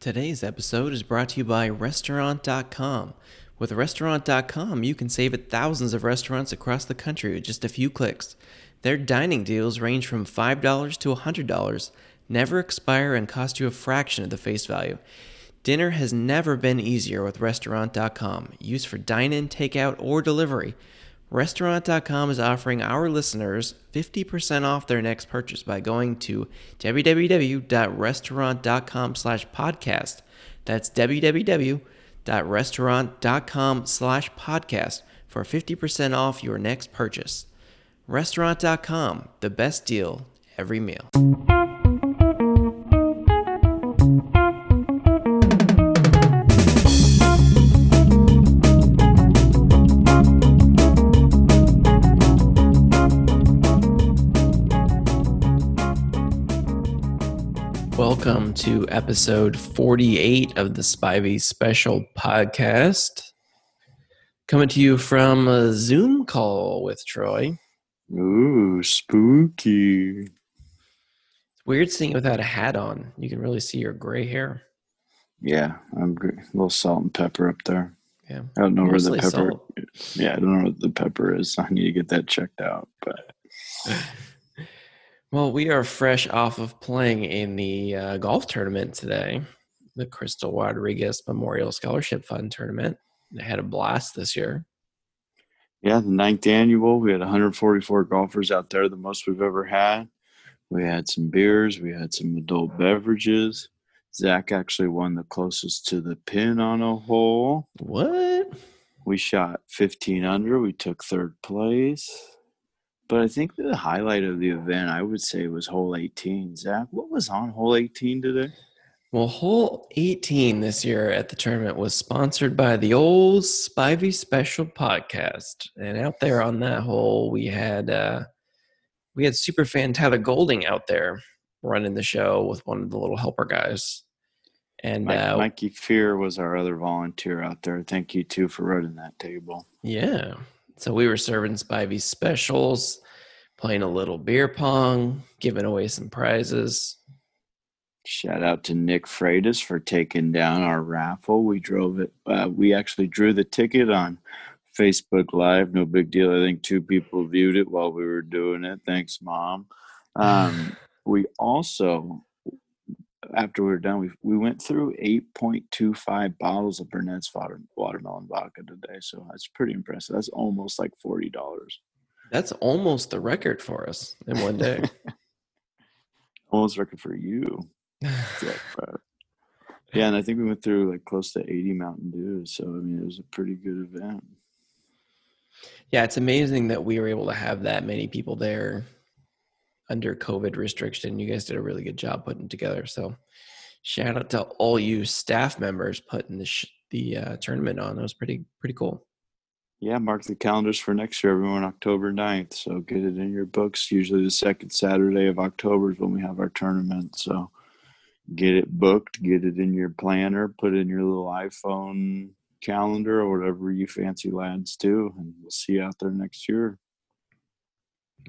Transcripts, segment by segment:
Today's episode is brought to you by Restaurant.com. With Restaurant.com, you can save at thousands of restaurants across the country with just a few clicks. Their dining deals range from $5 to $100, never expire, and cost you a fraction of the face value. Dinner has never been easier with Restaurant.com, used for dine in, takeout, or delivery. Restaurant.com is offering our listeners 50% off their next purchase by going to www.restaurant.com slash podcast. That's www.restaurant.com slash podcast for 50% off your next purchase. Restaurant.com, the best deal every meal. Welcome to episode 48 of the Spivey Special Podcast. Coming to you from a Zoom call with Troy. Ooh, spooky. It's weird seeing you without a hat on. You can really see your gray hair. Yeah, I'm a little salt and pepper up there. Yeah. I don't know where the pepper. salt. Yeah, I don't know what the pepper is. I need to get that checked out. But Well, we are fresh off of playing in the uh, golf tournament today, the Crystal Rodriguez Memorial Scholarship Fund tournament. I had a blast this year. yeah, the ninth annual, we had 144 golfers out there, the most we've ever had. We had some beers, we had some adult beverages. Zach actually won the closest to the pin on a hole. What? We shot 15 under. We took third place. But I think the highlight of the event, I would say, was hole 18. Zach, what was on hole 18 today? Well, hole 18 this year at the tournament was sponsored by the old Spivey Special Podcast. And out there on that hole, we had uh, we had superfan Tyler Golding out there running the show with one of the little helper guys. And Mike, uh, Mikey Fear was our other volunteer out there. Thank you, too, for running that table. yeah, so we were serving Spivey specials, playing a little beer pong, giving away some prizes. Shout out to Nick Freitas for taking down our raffle. We drove it. Uh, we actually drew the ticket on Facebook Live. No big deal. I think two people viewed it while we were doing it. Thanks, Mom. Um, we also, after we were done, we we went through 8.25 bottles of Burnett's water, watermelon vodka today. So that's pretty impressive. That's almost like $40. That's almost the record for us in one day. Almost record for you. Yeah, and I think we went through like close to 80 Mountain Dews. So, I mean, it was a pretty good event. Yeah, it's amazing that we were able to have that many people there under COVID restriction. You guys did a really good job putting it together. So, shout out to all you staff members putting the sh- the uh, tournament on. That was pretty pretty cool. Yeah, mark the calendars for next year, everyone, October 9th. So get it in your books. Usually the second Saturday of October is when we have our tournament. So get it booked, get it in your planner, put it in your little iPhone calendar or whatever you fancy lads do. And we'll see you out there next year.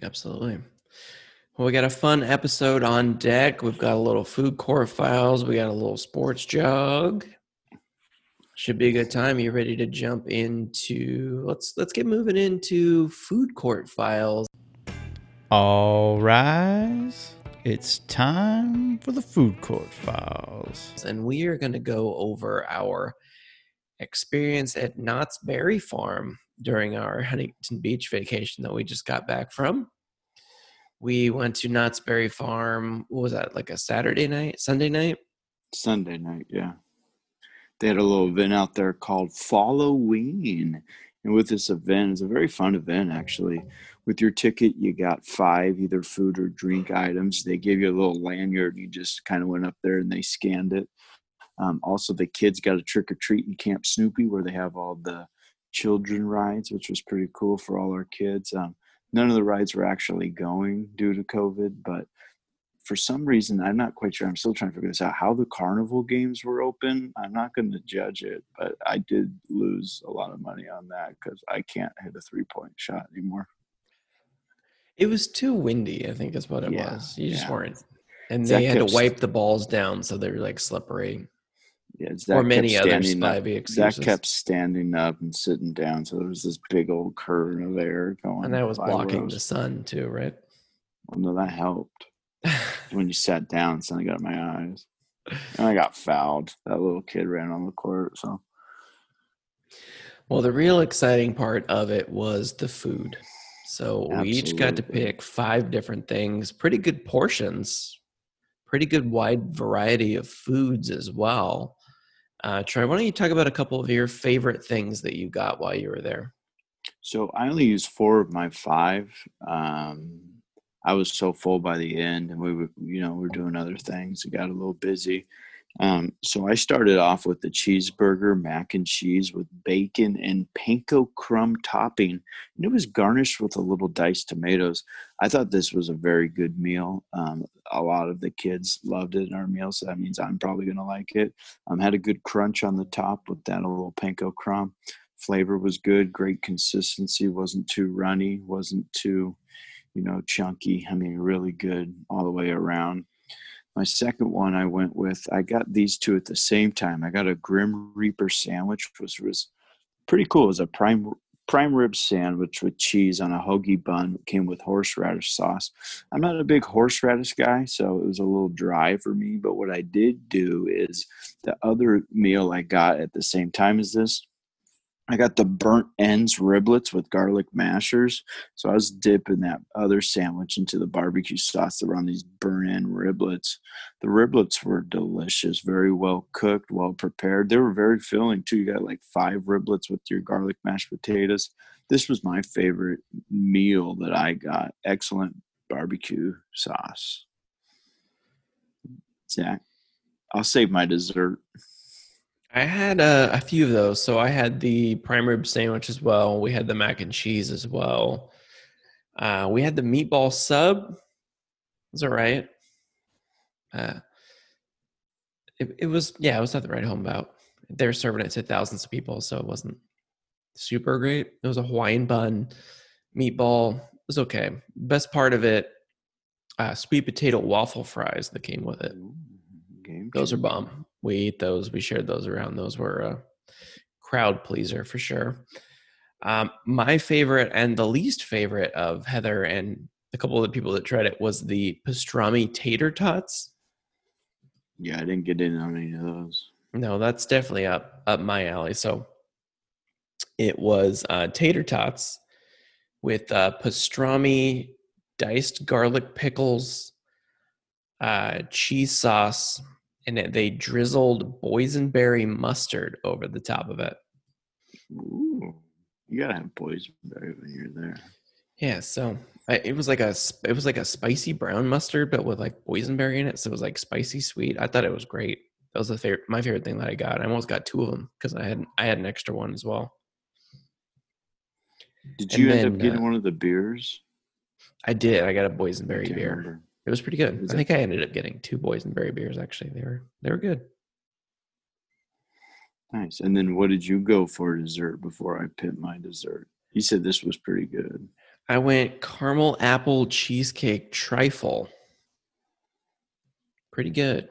Absolutely. Well, we got a fun episode on deck. We've got a little food court files. We got a little sports jog. Should be a good time. You ready to jump into? Let's let's get moving into food court files. All rise. It's time for the food court files. and we are going to go over our experience at Knott's Berry Farm during our Huntington Beach vacation that we just got back from. We went to Knott's Berry Farm. What was that? Like a Saturday night, Sunday night? Sunday night, yeah. They had a little event out there called Fall-O-Ween. And with this event, it's a very fun event actually. With your ticket, you got five either food or drink items. They gave you a little lanyard. You just kind of went up there and they scanned it. Um, also, the kids got a trick or treat in Camp Snoopy where they have all the children rides, which was pretty cool for all our kids. Um, none of the rides were actually going due to COVID, but for some reason, I'm not quite sure. I'm still trying to figure this out. How the carnival games were open, I'm not going to judge it, but I did lose a lot of money on that because I can't hit a three point shot anymore. It was too windy, I think is what it Yeah, was. You just yeah. weren't. And they had to wipe the balls down so they were like slippery. Yeah, Zach or many other up. spivey Zach kept standing up and sitting down, so there was this big old current of air going. and that was by where I blocking the sun too, right? Well, no, that helped. When you sat down, something got in my eyes, and I got fouled. That little kid ran on the court, so Well, the real exciting part of it was the food. So we each got to pick five different things, pretty good portions, pretty good wide variety of foods as well. Uh, Troy, why don't you talk about a couple of your favorite things that you got while you were there? So I only used four of my five. Um, I was so full by the end, and we were, you know, we are doing other things. It got a little busy. Um, so I started off with the cheeseburger, mac and cheese with bacon and panko crumb topping, and it was garnished with a little diced tomatoes. I thought this was a very good meal. Um, a lot of the kids loved it in our meal, so that means I'm probably going to like it. Um, had a good crunch on the top with that little panko crumb flavor was good great consistency wasn't too runny wasn't too you know chunky i mean really good all the way around my second one i went with i got these two at the same time. I got a grim reaper sandwich which was pretty cool. It was a prime prime rib sandwich with cheese on a hoagie bun it came with horseradish sauce. I'm not a big horseradish guy so it was a little dry for me but what i did do is the other meal i got at the same time as this I got the burnt ends riblets with garlic mashers. So I was dipping that other sandwich into the barbecue sauce on these burnt end riblets. The riblets were delicious, very well cooked, well prepared. They were very filling too. You got like five riblets with your garlic mashed potatoes. This was my favorite meal that I got. Excellent barbecue sauce. Zach, I'll save my dessert. I had uh, a few of those. So I had the prime rib sandwich as well. We had the mac and cheese as well. Uh, we had the meatball sub. It was all right. Uh, it, it was, yeah, it was nothing to write home about. They were serving it to thousands of people, so it wasn't super great. It was a Hawaiian bun, meatball. It was okay. Best part of it, uh, sweet potato waffle fries that came with it. Game Those are bomb. We eat those. We shared those around. Those were a crowd pleaser for sure. Um, my favorite and the least favorite of Heather and a couple of the people that tried it was the pastrami tater tots. Yeah, I didn't get in on any of those. No, that's definitely up up my alley. So it was uh, tater tots with uh, pastrami, diced garlic pickles, uh, cheese sauce, and it, they drizzled boysenberry mustard over the top of it. Ooh, you gotta have boysenberry when you're there. Yeah, so I, it was like a it was like a spicy brown mustard, but with like boysenberry in it. So it was like spicy sweet. I thought it was great. That was the favorite, my favorite thing that I got. I almost got two of them because I had I had an extra one as well. Did And you end then, up getting uh, one of the beers? I did. I got a boysenberry beer. remember. It was pretty good. Is I it- think I ended up getting two boysenberry beers. Actually, they were they were good. Nice. And then what did you go for dessert before I picked my dessert? You said this was pretty good. I went caramel apple cheesecake trifle. Pretty good.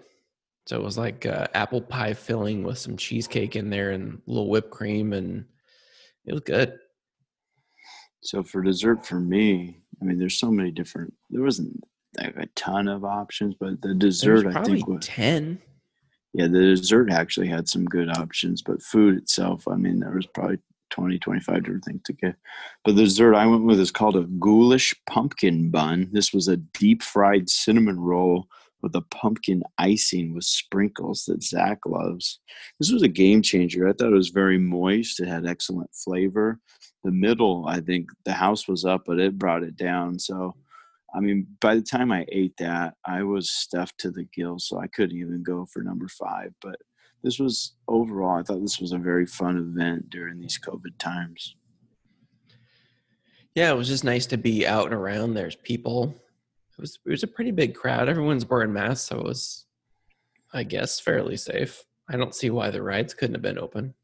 So it was like uh, apple pie filling with some cheesecake in there and a little whipped cream, and it was good. So for dessert for me, I mean, there's so many different. There wasn't a ton of options, but the dessert I think was ten. yeah, the dessert actually had some good options, but food itself, I mean, there was probably 20, 25 different things to get. But the dessert I went with is called a ghoulish pumpkin bun. This was a deep fried cinnamon roll with a pumpkin icing with sprinkles that Zach loves. This was a game changer. I thought it was very moist. It had excellent flavor. The middle, I think the house was up, but it brought it down. So, I mean, by the time I ate that, I was stuffed to the gills, so I couldn't even go for number five. But this was overall, I thought this was a very fun event during these COVID times. Yeah, it was just nice to be out and around. There's people. It was it was a pretty big crowd. Everyone's wearing masks, so it was, I guess, fairly safe. I don't see why the rides couldn't have been open.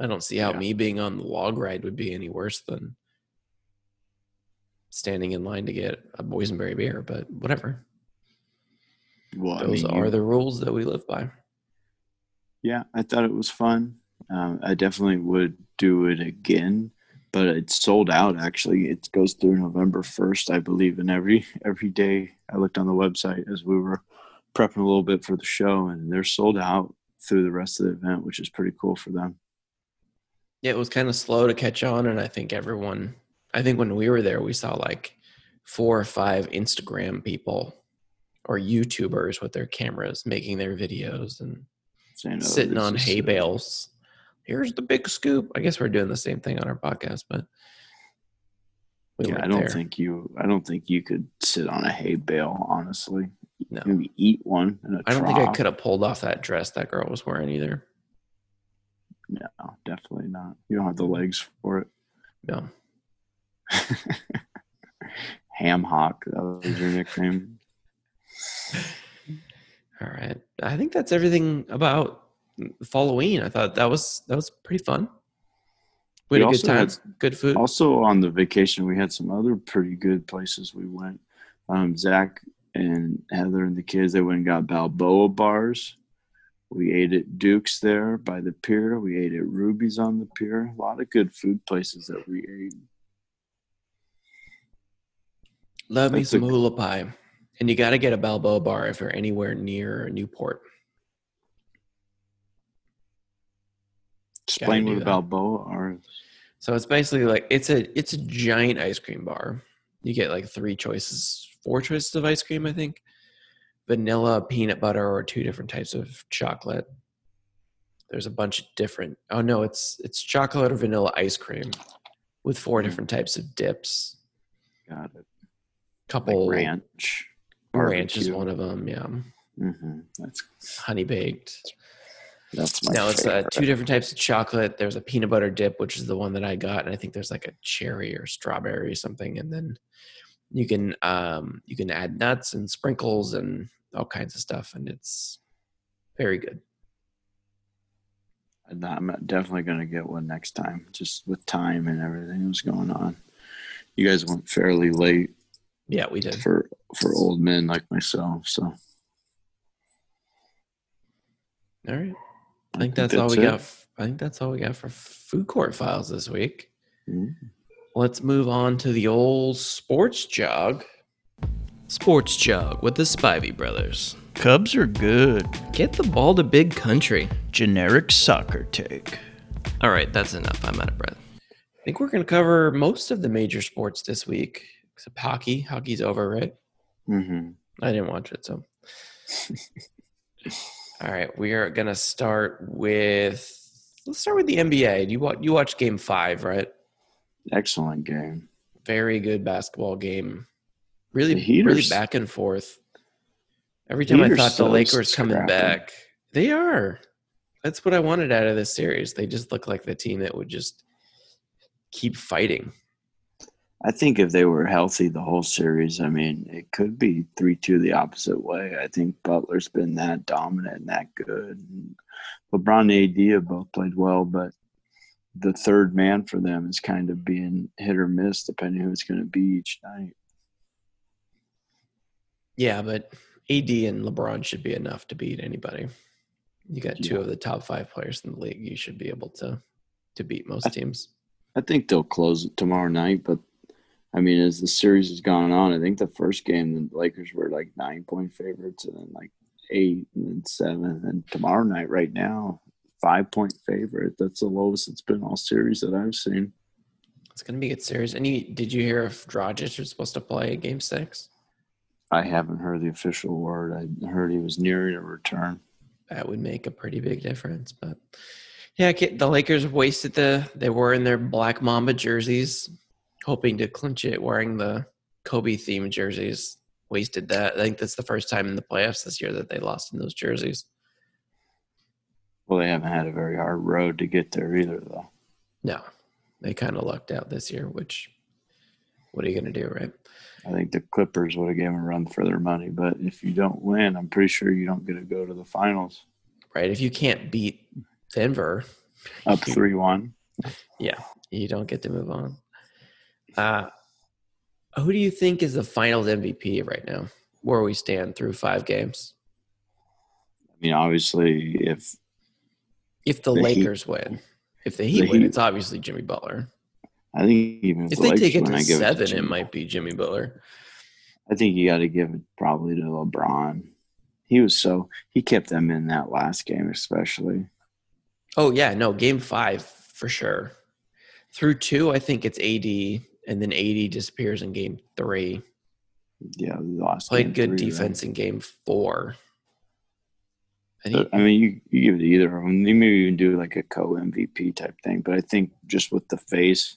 I don't see how Yeah. me being on the log ride would be any worse than standing in line to get a boysenberry beer. But whatever. Well, I Those mean, are you, the rules that we live by. Yeah, I thought it was fun. Um, I definitely would do it again, but it's sold out. Actually, it goes through November first, I believe. And every every day, I looked on the website as we were prepping a little bit for the show, and they're sold out through the rest of the event, which is pretty cool for them. Yeah, it was kind of slow to catch on, and I think everyone. I think when we were there, we saw like four or five Instagram people or YouTubers with their cameras making their videos and "Oh, sitting on hay sick." bales. Here's the big scoop. I guess we're doing the same thing on our podcast, but we Yeah, I don't there. think you. I don't think you could sit on a hay bale. Honestly, no. maybe eat one I don't think I could have pulled off that dress that girl was wearing either. No, definitely not. You don't have the legs for it. No. Ham Hawk, That was your nickname. All right. I think that's everything about Halloween. I thought that was that was pretty fun. We, We had a good also time. had- good food. Also on the vacation, we had some other pretty good places we went. Um, Zach and Heather and the kids, they went and got Balboa bars. We ate at Duke's there by the pier. We ate at Ruby's on the pier. A lot of good food places that we ate. Love me some a- hula pie. And you got to get a Balboa bar if you're anywhere near Newport. Explain what that. Balboa are. So it's basically like it's a it's a giant ice cream bar. You get like three choices, four choices of ice cream, I think. Vanilla, peanut butter, or two different types of chocolate. There's a bunch of different. Oh no, it's it's chocolate or vanilla ice cream with four Mm. different types of dips. Got it. Like Couple ranch. ranch is one of them. Yeah, hmm That's honey baked. that's my No, it's uh, two different types of chocolate. There's a peanut butter dip, which is the one that I got, and I think there's like a cherry or strawberry or something, and then you can um, you can add nuts and sprinkles and all kinds of stuff, and it's very good. I'm definitely going to get one next time, just with time and everything that was going on. You guys went fairly late Yeah, we did. for for old men like myself, so All right, I think that's, all we it. got. I think that's all we got for food court files this week. Mhm. Let's move on to the old sports jog. Sports jog with the Spivey brothers. Cubs are good. Get the ball to big country. Generic soccer take. All right, that's enough. I'm out of breath. I think we're going to cover most of the major sports this week, except hockey. Hockey's over, right? Mhm. I didn't watch it, so. All right, we are going to start with. Let's start with the NBA. You watch, you watched Game Five, right? excellent game. Very good basketball game. Really, really back and forth. Every time I thought the Lakers coming scrappy. back, they are. That's what I wanted out of this series. They just look like the team that would just keep fighting. I think if they were healthy the whole series, I mean, it could be three two the opposite way. I think Butler's been that dominant and that good. And LeBron and AD have both played well, but the third man for them is kind of being hit or miss depending who it's going to be each night. Yeah, but AD and LeBron should be enough to beat anybody. You got two Yeah. of the top five players in the league. You should be able to to beat most teams. I think they'll close it tomorrow night, but I mean, as the series has gone on, I think the first game the Lakers were like nine point favorites, and then like eight, and then seven, and tomorrow night, right now, five point favorite. That's the lowest it's been all series that I've seen. It's going to be a good series. And you, did you hear if Dragic was supposed to play Game Six? I haven't heard the official word. I heard he was nearing a return. That would make a pretty big difference. But yeah, the Lakers wasted the. They were in their Black Mamba jerseys, hoping to clinch it, wearing the Kobe themed jerseys. Wasted that. I think that's the first time in the playoffs this year that they lost in those jerseys. Well, they haven't had a very hard road to get there either, though. No, they kind of lucked out this year. Which, what are you going to do, right? I think the Clippers would have given a run for their money, but if you don't win, I'm pretty sure you don't get to go to the finals. Right. If you can't beat Denver, Up three one. Yeah, you don't get to move on. Uh, who do you think is the finals MVP right now? Where we stand through five games? I mean, obviously, if If the, The Heat- Lakers win, if the Heat the win, Heat- it's obviously Jimmy Butler. I think even if, If the they Lakers take it win, to seven, to it, might be Jimmy Butler. I think you got to give it probably to LeBron. He was so he kept them in that last game, especially. Oh yeah, no, game five for sure. Through two, I think it's AD, and then AD disappears in game three. Yeah, last Played good three, right? defense in game four. I think I mean, you, you give it to either of them. You maybe even do like a co MVP type thing. But I think just with the face,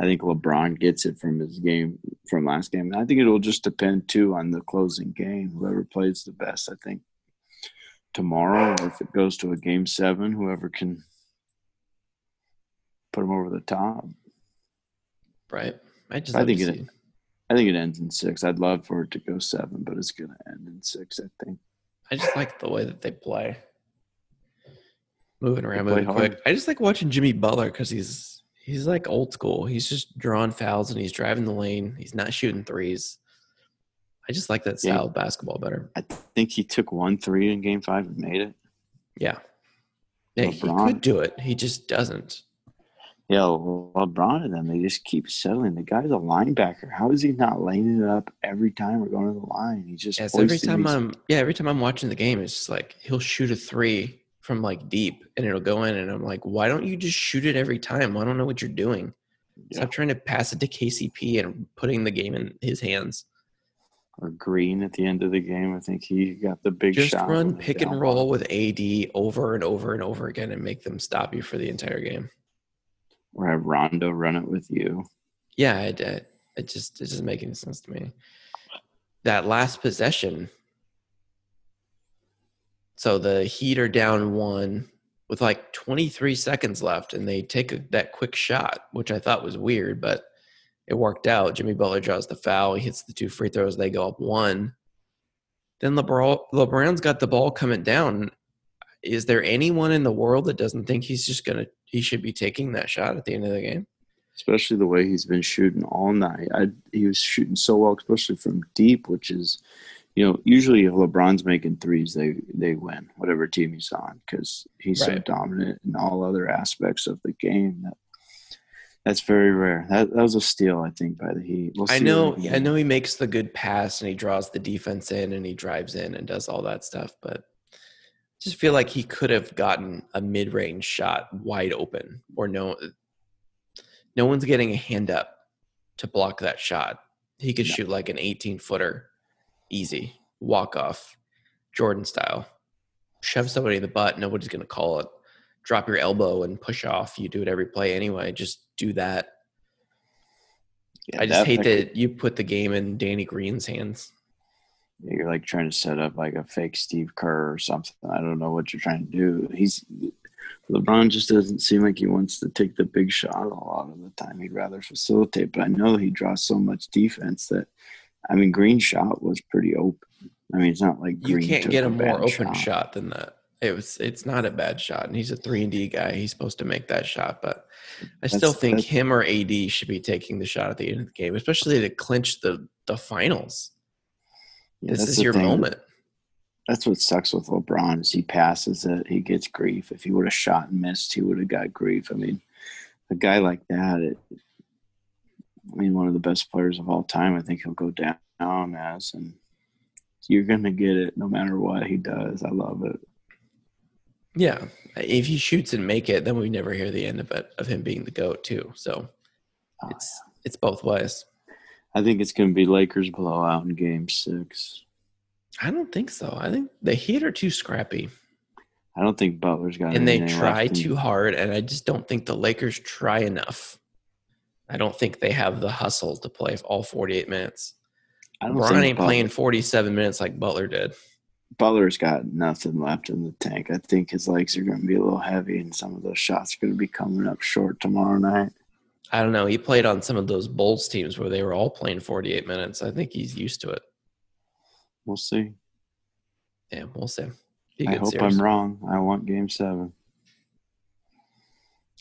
I think LeBron gets it from his game from last game. And I think it'll just depend too on the closing game. Whoever plays the best, I think tomorrow, or if it goes to a game seven, whoever can put them over the top. Right. I just I think to it- I think it ends in six. I'd love for it to go seven, but it's going to end in six. I think. I just like the way that they play. Moving around, moving quick. I just like watching Jimmy Butler because he's he's like old school. He's just drawing fouls and he's driving the lane. He's not shooting threes. I just like that Yeah. style of basketball better. I think he took one three in game five and made it. Yeah. Yeah, he could do it. He just doesn't. Yeah, LeBron and them, they just keep settling. The guy's a linebacker. How is he not laying it up every time we're going to the line? He just Yes, every time these- I'm yeah, every time I'm watching the game, it's just like he'll shoot a three from like deep and it'll go in and I'm like, why don't you just shoot it every time? I don't know what you're doing. Yeah. Stop trying to pass it to KCP and putting the game in his hands. or Green at the end of the game. I think he got the big Just shot. run pick and roll with AD over and over and over again and make them stop you for the entire game. Or have Rondo run it with you. Yeah, it, it, it just it doesn't make any sense to me. That last possession. So the Heat are down one with like 23 seconds left, and they take a, that quick shot, which I thought was weird, but it worked out. Jimmy Butler draws the foul. He hits the two free throws. They go up one. Then LeBron, LeBron's got the ball coming down. Is there anyone in the world that doesn't think he's just gonna he should be taking that shot at the end of the game? especially the way he's been shooting all night. I, he was shooting so well, especially from deep, which is, you know, usually if LeBron's making threes, they they win whatever team he's on because he's so dominant in all other aspects of the game. That that's very rare. That that was a steal, I think, by the Heat. We'll I know, he I know he makes the good pass and he draws the defense in and he drives in and does all that stuff, but just feel like he could have gotten a mid-range shot wide open, or no, no one's getting a hand up to block that shot. He could No. shoot like an 18-footer, easy walk off, Jordan style. Shove somebody in the butt, nobody's gonna call it. Drop your elbow and push off. You do it every play anyway. Just do that. Yeah, I just hate that you put the game in Danny Green's hands. You're like trying to set up like a fake Steve Kerr or something. I don't know what you're trying to do. He's LeBron just doesn't seem like he wants to take the big shot a lot of the time. He'd rather facilitate, but I know he draws so much defense that I mean Green shot was pretty open. I mean it's not like You Green can't get a bad more open shot. than that. It was. It's not a bad shot, and he's a three and D guy. He's supposed to make that shot, but I still think him or AD should be taking the shot at the end of the game, especially to clinch the the finals. Yeah, this is your thing. moment. That's what sucks with LeBron is he passes it, he gets grief. If he would have shot and missed, he would have got grief. I mean, a guy like that, it, I mean, one of the best players of all time. I think he'll go down as, and you're gonna get it no matter what he does. I love it. Yeah, if he shoots and make it, then we never hear the end of it of him being the goat too. So Oh, it's it's both ways. I think it's gonna be Lakers blowout in Game Six. I don't think so. I think the Heat are too scrappy. I don't think Butler's got. and they try too hard and i just don't think the lakers try enough i don't think they have the hustle to play all 48 minutes I don't think ain't Butler- playing 47 minutes like butler did Butler's got nothing left in the tank. I think his legs are going to be a little heavy, and some of those shots are going to be coming up short tomorrow night. I don't know he played on some of those bulls teams where they were all playing 48 minutes i think he's used to it We'll see. yeah we'll see I hope. I'm wrong. I want Game Seven.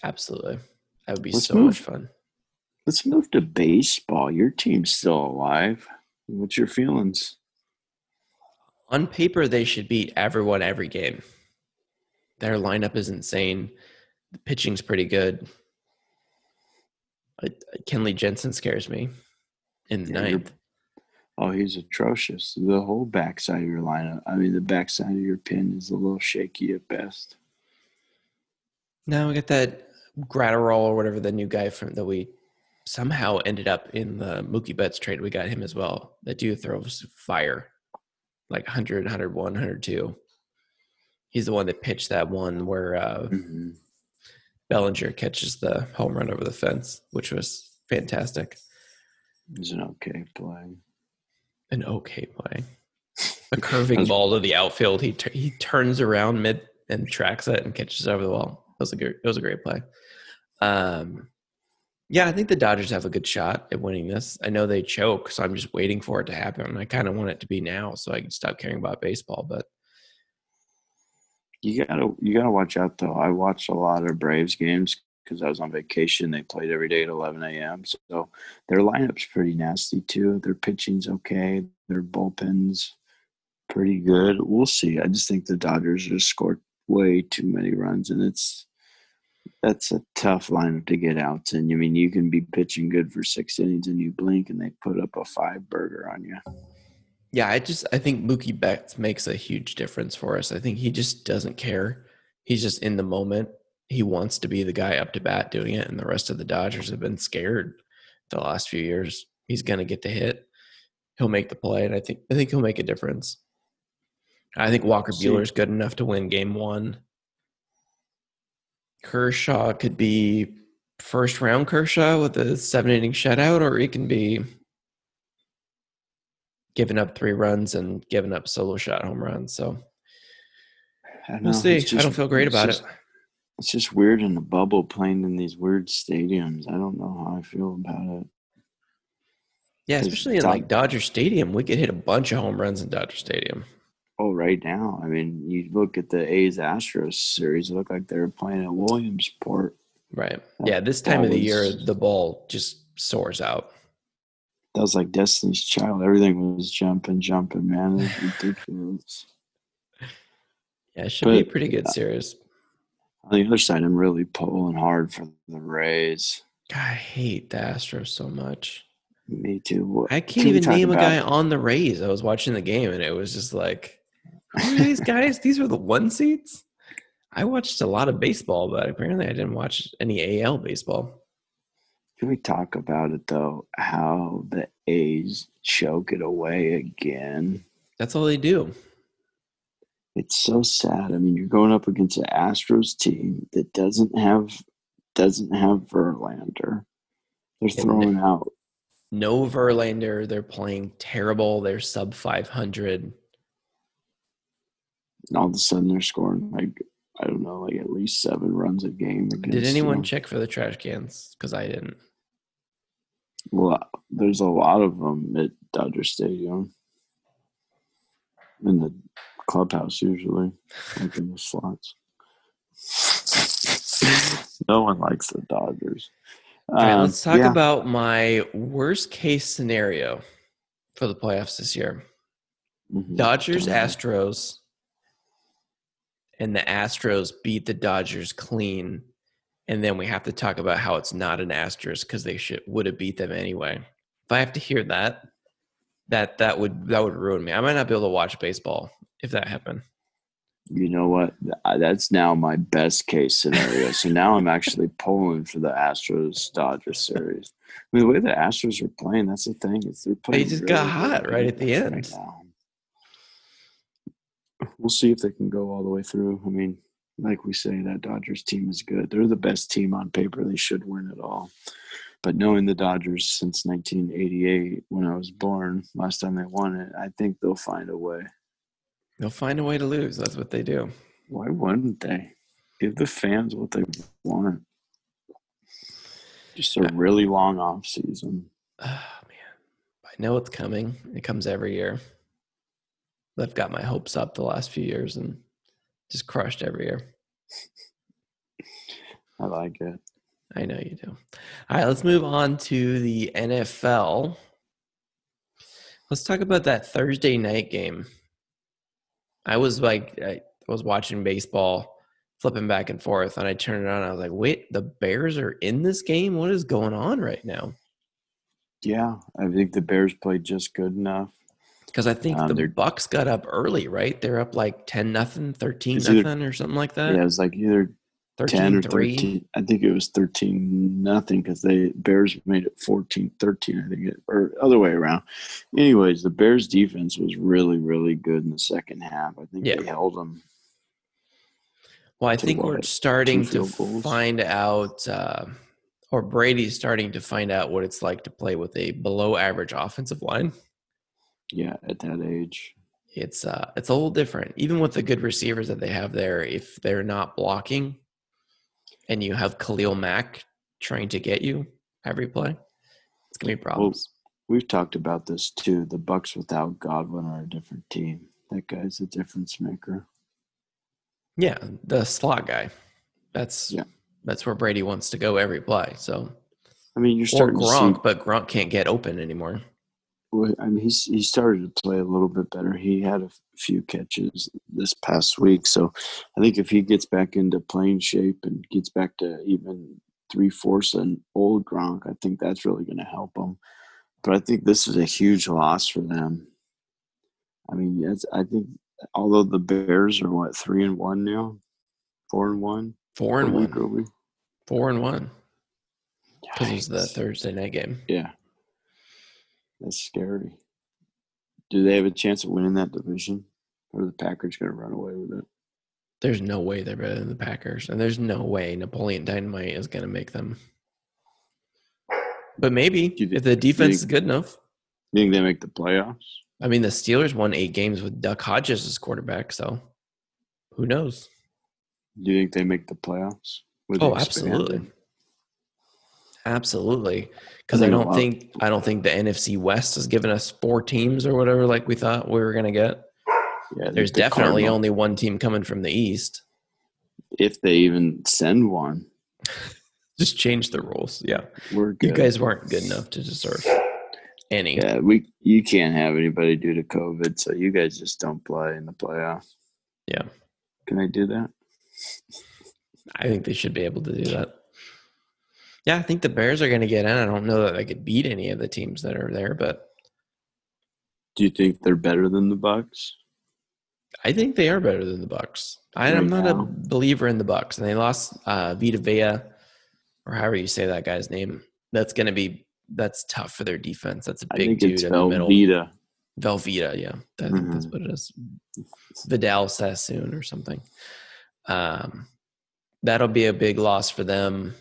absolutely that would be Let's so move. much fun Let's move to baseball. Your team's still alive. What's your feelings? on paper they should beat everyone every game Their lineup is insane. The pitching's pretty good. Kenley Jansen scares me in the Yeah, ninth. Oh, he's atrocious. The whole backside of your lineup. I mean, the backside of your pin is a little shaky at best. Now we got that Graterol or whatever the new guy from that we somehow ended up in the Mookie Betts trade. We got him as well. That dude throws fire, like 100, 101, 102. He's the one that pitched that one where uh, Mhm. Bellinger catches the home run over the fence, which was fantastic. He's an okay play. An okay play. A curving ball to the outfield. He tur- he turns around mid and tracks it and catches it over the wall. That was a good. It was a great play. Um, yeah, I think the Dodgers have a good shot at winning this. I know they choke, so I'm just waiting for it to happen. I kind of want it to be now, so I can stop caring about baseball. But You gotta you gotta watch out though. I watched a lot of Braves games because I was on vacation. They played every day at 11 a.m. So their lineup's pretty nasty too. Their pitching's okay. Their bullpen's pretty good. We'll see. I just think the Dodgers just scored way too many runs, and it's that's a tough lineup to get out. And I mean, you can be pitching good for six innings, and you blink, and they put up a five burger on you. Yeah, I just I think Mookie Betts makes a huge difference for us. I think he just doesn't care. He's just in the moment. He wants to be the guy up to bat doing it, and the rest of the Dodgers have been scared the last few years. He's going to get the hit. He'll make the play, and I think I think he'll make a difference. I think Walker. Buehler's good enough to win Game One. Kershaw could be first round Kershaw with a seven inning shutout, or he can be giving up three runs and giving up solo shot home runs. So I don't we'll see. it's I don't feel great about just- it. It's just weird in the bubble playing in these weird stadiums. I don't know how I feel about it. Yeah, especially in like Dodger Stadium, we could hit a bunch of home runs in Dodger Stadium. Oh, right now, I mean, you look at the A's Astros series. It looked like they were playing at Williamsport. Right. That Yeah, this time of the year, the ball just soars out. That was like Destiny's Child. Everything was jumping, jumping, man. It was ridiculous. Yeah, it should be a pretty good series. On the other side, I'm really pulling hard for the Rays. God, I hate the Astros so much. Me too. What- I can can't even name a guy on the Rays. I was watching the game and it was just like, who oh, are these guys? These are the one seats? I watched a lot of baseball, but apparently I didn't watch any AL baseball. Can we talk about it though? How the A's choke it away again? That's all they do. It's so sad. I mean, you're going up against an Astros team that doesn't have doesn't have Verlander. They're throwing out No Verlander. They're playing terrible. They're sub 500. and all of a sudden they're scoring like I don't know, like at least seven runs a game. Did anyone them. check for the trash cans? Because I didn't. Well, there's a lot of them at Dodger Stadium in the clubhouse usually, like in the slots. no one likes the Dodgers. All right, Um, let's talk yeah. about my worst case scenario for the playoffs this year. Mhm. Dodgers, Mhm. Astros, and the Astros beat the Dodgers clean, and then we have to talk about how it's not an Astros because they should would have beat them anyway. If I have to hear that, that that would that would ruin me. I might not be able to watch baseball if that happened. You know what? That's now my best case scenario. so now I'm actually pulling for the Astros Dodgers series. I mean, the way the Astros are playing, that's the thing. Is they're playing just got hot right at the end. Right. We'll see if they can go all the way through. I mean, like we say, that Dodgers team is good. They're the best team on paper. They should win it all. But knowing the Dodgers since 1988, when I was born, last time they won it, I think they'll find a way. They'll find a way to lose. That's what they do. Why wouldn't they? Give the fans what they want. Just a uh, really long off season. Oh man, I know it's coming. It comes every year. I've got my hopes up the last few years and just crushed every year. I like it. I know you do. All right, let's move on to the NFL. Let's talk about that Thursday night game. I was like, I was watching baseball flipping back and forth, and I turned it on. I was like, "Wait, the Bears are in this game? What is going on right now?" Yeah, I think the Bears played just good enough. Because I think Um, the Bucs got up early, right? They're up like ten nothing, thirteen It's either- nothing, or something like that. Yeah, it was like either 10 or 3. 13. I think it was 13 nothing because they Bears made it 14 13, I think, it, or other way around. Anyways, the Bears defense was really, really good in the second half. I think Yeah. they held them. Well, I think we're starting to goals? find out, uh, or Brady's starting to find out what it's like to play with a below average offensive line. Yeah, at that age. It's uh, it's a little different. Even with the good receivers that they have there, if they're not blocking, and you have Khalil Mack trying to get you every play, it's gonna be problems. We've talked about this too. The Bucs without Godwin are a different team. That guy's a difference maker. yeah, the slot guy. That's Yeah. that's where Brady wants to go every play. So I mean, you're starting or Gronk, see. but Gronk can't get open anymore. Well, I mean, he's he started to play a little bit better. He had a few catches this past week, so I think if he gets back into playing shape and gets back to even three fourths an old Gronk, I think that's really going to help him. But I think this is a huge loss for them. I mean, it's, I think although the Bears are what three and one now, four and one, Four and one. Four and one. Because it's the Thursday night game. Yeah, that's scary. Do they have a chance of winning that division, or are the Packers going to run away with it? There's no way they're better than the Packers, and there's no way Napoleon Dynamite is going to make them. But maybe You thi- if the defense is good enough. You think they make the playoffs? I mean, the Steelers won eight games with Duck Hodges as quarterback, so who knows? Do you think they make the playoffs? Oh, absolutely, absolutely. Because I I think a don't think I don't think the NFC West has given us four teams or whatever like we thought we were going to get. Yeah, There's the definitely Cardinal- only one team coming from the East. if they even send one. Just change the rules. Yeah. We're good. You guys weren't good enough to deserve any. yeah, we you can't have anybody due to COVID, so you guys just don't play in the playoffs. Yeah. Can I do that? I think they should be able to do that. Yeah, I think the Bears are going to get in. I don't know that they could beat any of the teams that are there, but Do you think they're better than the Bucs? I think they are better than the Bucs. I, Right I'm not a believer in the Bucs, and they lost uh, Vita Vea, or however you say that guy's name. That's going to be that's tough for their defense. That's a big think dude it's in the middle. Velveeta. Velveeta, yeah, I think that's Mhm. what it is. Vidal Sassoon or something. Um, that'll be a big loss for them.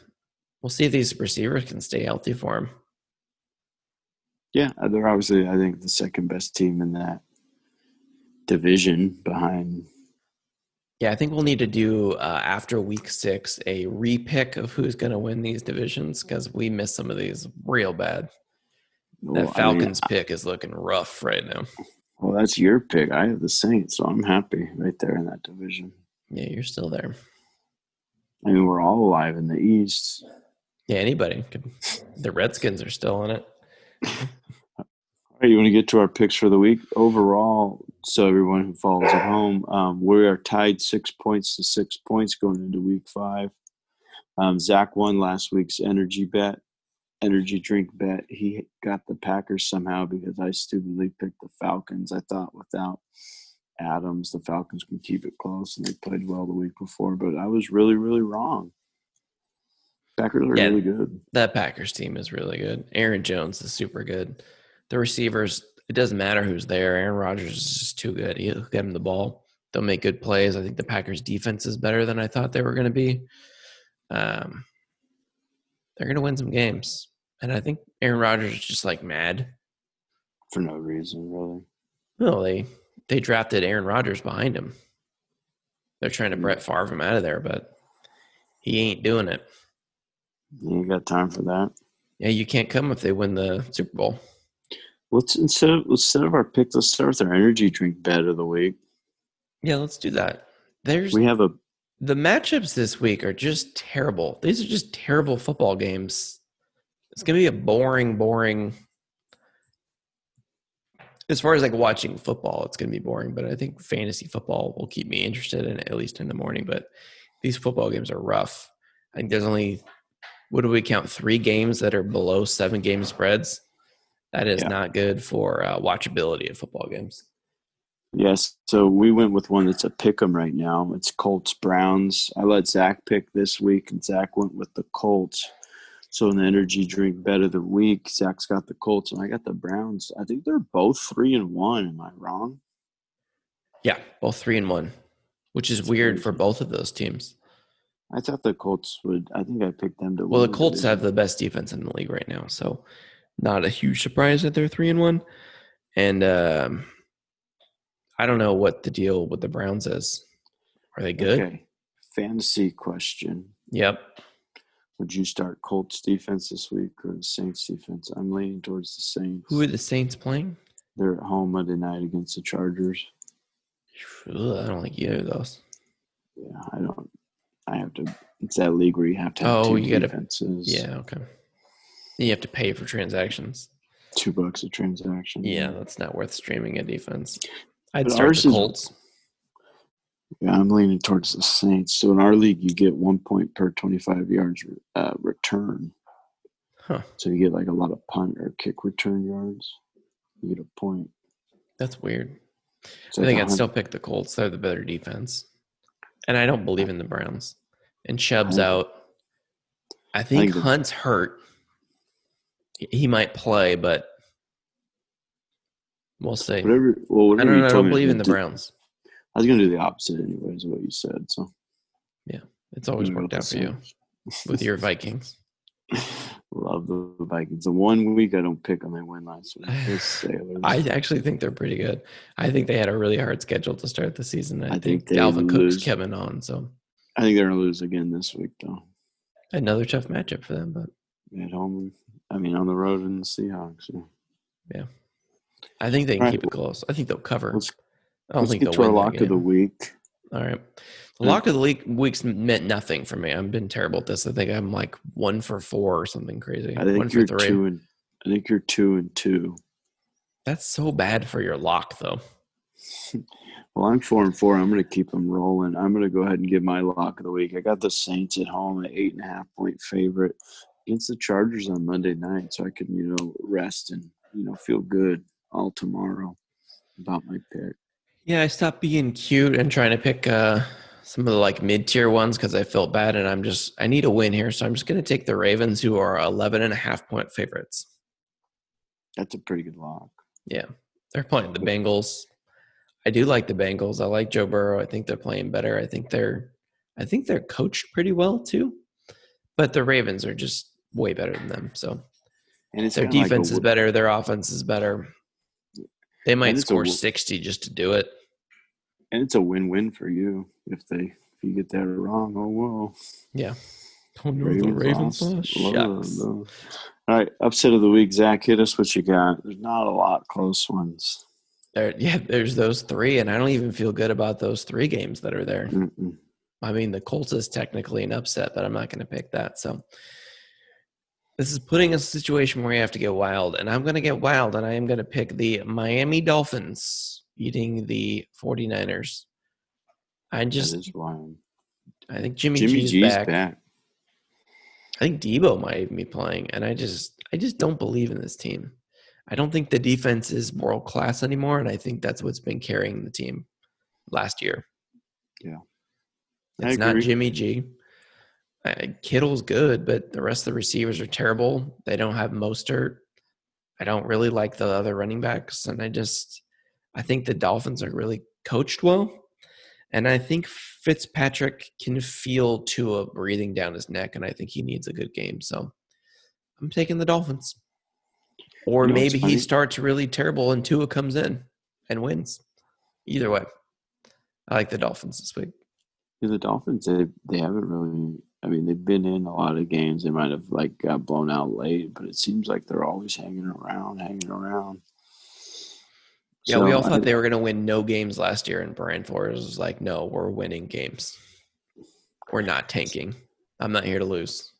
We'll see if these receivers can stay healthy for him. Yeah, uh, they're obviously I think the second best team in that division behind. Yeah, I think we'll need to do uh, after week six a repick of who's going to win these divisions because we missed some of these real bad. well, That I mean, Falcons pick is looking rough right now. well, that's your pick. I have the Saints, so I'm happy right there in that division. Yeah, you're still there. I mean, we're all alive in the East. Yeah, anybody could. The Redskins are still in it. All right, you want to get to our picks for the week overall? So everyone who follows at home, um, we are tied six points to six points going into week five. Um, Zach won last week's energy bet, energy drink bet. He got the Packers somehow because I stupidly picked the Falcons. I thought without Adams, the Falcons can keep it close, and they played well the week before. But I was really, really wrong. Packers are Yeah. really good. That Packers team is really good. Aaron Jones is super good. The receivers, it doesn't matter who's there. Aaron Rodgers is just too good. He'll get him the ball. They'll make good plays. I think the Packers defense is better than I thought they were going to be. Um, they're going to win some games. And I think Aaron Rodgers is just like mad. For no reason, really. No, they they drafted Aaron Rodgers behind him. They're trying to Hmm. Brett Favre him out of there, but he ain't doing it. You got time for that. Yeah, you can't come if they win the Super Bowl. Let's instead of instead of our pick, let's start with our energy drink bet of the week. Yeah, let's do that. There's We have a the matchups this week are just terrible. These are just terrible football games. It's gonna be a boring, boring. As far as like watching football, it's gonna be boring. But I think fantasy football will keep me interested in it, at least in the morning. But these football games are rough. I think there's only what do we count three games that are below seven game spreads. That is Yeah. not good for uh, watchability of football games. Yes. So we went with one that's a pick 'em right now. It's Colts Browns. I let Zach pick this week, and Zach went with the Colts. So in the energy drink bet of the week, Zach's got the Colts, and I got the Browns. I think they're both three and one. Am I wrong? Yeah, both three and one, which is weird for both of those teams. I thought the Colts would. I think I picked them to. Well, the Colts have the best defense in the league right now, so not a huge surprise that they're three and one. And um, I don't know what the deal with the Browns is. Are they good? Okay. Fantasy question: Yep. Would you start Colts defense this week or the Saints defense? I'm leaning towards the Saints. Who are the Saints playing? They're at home Monday night against the Chargers. Ugh, I don't like either of those. Yeah, I don't. I have to. It's that league where you have to have Oh, two you gotta- defenses. Yeah, okay. You have to pay for transactions. two bucks a transaction. Yeah, that's not worth streaming a defense. I'd But start the is- Colts. yeah. I'm leaning towards the Saints. So in our league, you get one point per 25 yards uh, return. Huh. So you get like a lot of punt or kick return yards. You get a point. That's weird. I think I'd still pick the Colts. They're the better defense. And I don't believe in the Browns. And Chubb's I- out. I think, think the- Hunt's hurt. He- might play, but we'll see. Whatever. Well, I don't you know. I don't believe in the Browns. I was gonna do the opposite, anyways. Of what you said. So yeah, It's always worked out for you with your Vikings. Love the Vikings. The one week I don't pick them, they win last week. I actually think they're pretty good. I think they had a really hard schedule to start the season. I, I think, think Dalvin Cook's coming on, so I think they're gonna lose again this week, though. another tough matchup for them. But At home, I mean, on the road in the Seahawks. Yeah. I think they can keep it close. I think they'll cover. Let's, I don't let's think get they'll to win lock of the week. All right. The Yeah. lock of the week weeks meant nothing for me. I've been terrible at this. I think I'm like one for four or something crazy. I think for you're three. two and I think you're two and two. That's so bad for your lock, though. Well, I'm four and four. I'm going to keep them rolling. I'm going to go ahead and give my lock of the week. I got the Saints at home, an eight and a half point favorite against the Chargers on Monday night, so I can you know rest and you know feel good all tomorrow about my pick. Yeah, I stopped being cute and trying to pick uh, some of the like mid tier ones because I felt bad and I'm just, I need a win here. So I'm just going to take the Ravens, who are 11 and a half point favorites. That's a pretty good lock. Yeah, they're playing the Bengals. I do like the Bengals. I like Joe Burrow. I think they're playing better. I think they're, I think they're coached pretty well too. But the Ravens are just way better than them. So And it's their kinda like a defense is better. Their offense is better. They might it's a score 60 just to do it. and it's a win-win for you if they if you get that wrong. Oh well. Yeah. Oh no, the Ravens lost. Love Shucks. All right, upset of the week. Zach, hit us what you got. There's not a lot close ones. There, yeah, there's those three, and I don't even feel good about those three games that are there. Mm-mm. I mean, the Colts is technically an upset, but I'm not going to pick that. So this is putting us in a situation where you have to get wild, and I'm going to get wild, and I am going to pick the Miami Dolphins beating the 49ers. I just. I think Jimmy, Jimmy G's, G's back. back. I think Deebo might even be playing, and I just, I just don't believe in this team. I don't think the defense is world class anymore, and I think that's what's been carrying the team last year. Yeah. It's not. Jimmy G. Uh, Kittle's good, but the rest of the receivers are terrible. They don't have Mostert. I don't really like the other running backs, and I just, I think the Dolphins are really coached well, and I think Fitzpatrick can feel Tua breathing down his neck, and I think he needs a good game. So I'm taking the Dolphins. Or You know maybe he starts really terrible and Tua comes in and wins. Either way, I like the Dolphins this week. Yeah, the Dolphins, they they haven't really. I mean, they've been in a lot of games. They might have like got blown out late, but it seems like they're always hanging around, hanging around. Yeah, we all thought I- they were going to win no games last year, and Brian Flores was like, "No, we're winning games. We're not tanking. I'm not here to lose."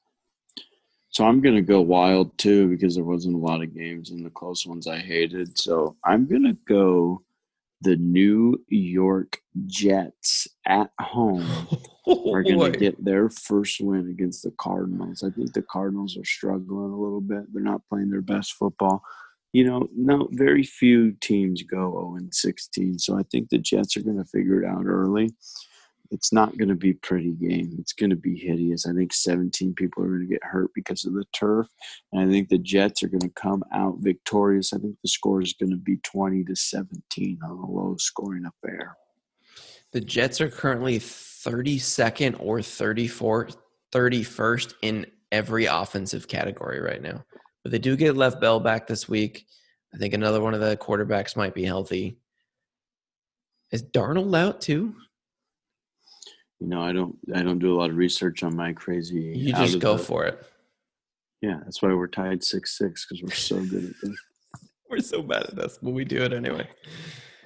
So I'm gonna go wild too because there wasn't a lot of games and the close ones I hated. So I'm gonna go the New York Jets at home are going to get their first win against the Cardinals. I think the Cardinals are struggling a little bit. They're not playing their best football. You know, no, very few teams go 0 and 16. So I think the Jets are going to figure it out early. It's not going to be pretty game. It's going to be hideous. I think 17 people are going to get hurt because of the turf. And I think the Jets are going to come out victorious. I think the score is going to be 20 to 17 on a low scoring affair. The Jets are currently 32nd or 34th, 31st in every offensive category right now. But they do get Le'Veon Bell back this week. I think another one of the quarterbacks might be healthy. Is Darnold out too? You know, I don't I don't do a lot of research on my crazy. You just go the- for it. Yeah, that's why we're tied six six because we're so good at this. We're so bad at this, but we do it anyway.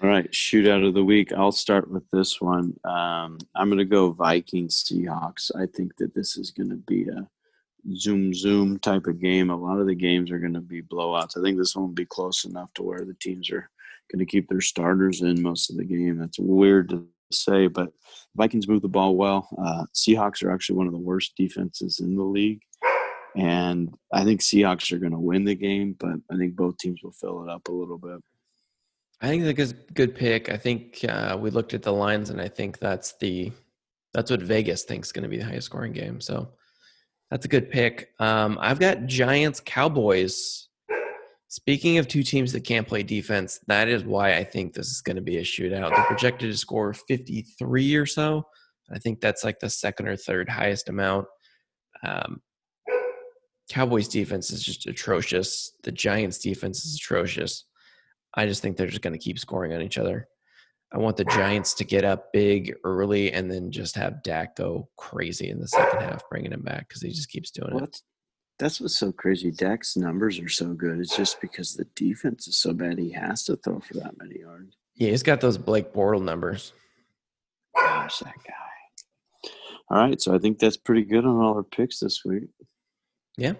All right, shootout of the week. I'll start with this one. Um, I'm going to go Vikings Seahawks. I think that this is going to be a zoom zoom type of game. A lot of the games are going to be blowouts. I think this one will be close enough to where the teams are going to keep their starters in most of the game. That's weird to say, but Vikings move the ball well. Uh, Seahawks are actually one of the worst defenses in the league. And I think Seahawks are going to win the game, but I think both teams will fill it up a little bit. I think that's a good pick. I think uh, we looked at the lines, and I think that's the that's what Vegas thinks is going to be the highest scoring game. So that's a good pick. Um, I've got Giants Cowboys. Speaking of two teams that can't play defense, that is why I think this is going to be a shootout. They're projected to score 53 or so. I think that's like the second or third highest amount. Um, Cowboys defense is just atrocious. The Giants defense is atrocious. I just think they're just going to keep scoring on each other. I want the Giants to get up big early and then just have Dak go crazy in the second half, bringing him back because he just keeps doing it. That's what's so crazy. Dak's numbers are so good. It's just because the defense is so bad. He has to throw for that many yards. Yeah, he's got those Blake Bortle numbers. Gosh, that guy. All right, so I think that's pretty good on all our picks this week. Yeah,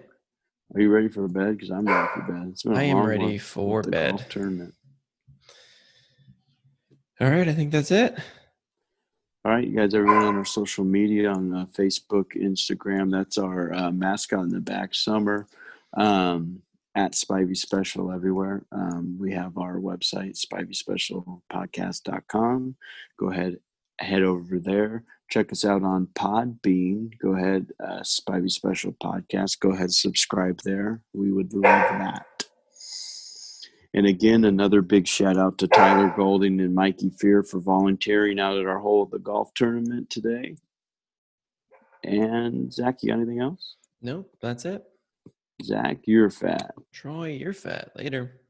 Are you ready for bed? Because I'm ready for bed. It's been a I am ready for bed. tournament. All right, I think that's it. All right, you guys, everyone on our social media on uh, Facebook, Instagram. That's our uh, mascot in the back, Summer, um, at Spivey Special everywhere. Um, we have our website, SpiveySpecialPodcast.com. Go ahead, head over there. Check us out on Podbean. Go ahead, uh, Spivey Special Podcast. Go ahead, subscribe there. We would love that. And again, another big shout out to Tyler Golding and Mikey Fear for volunteering out at our hole at the golf tournament today. And Zach, you got anything else? Nope, that's it. Zach, you're fat. Troy, you're fat. Later.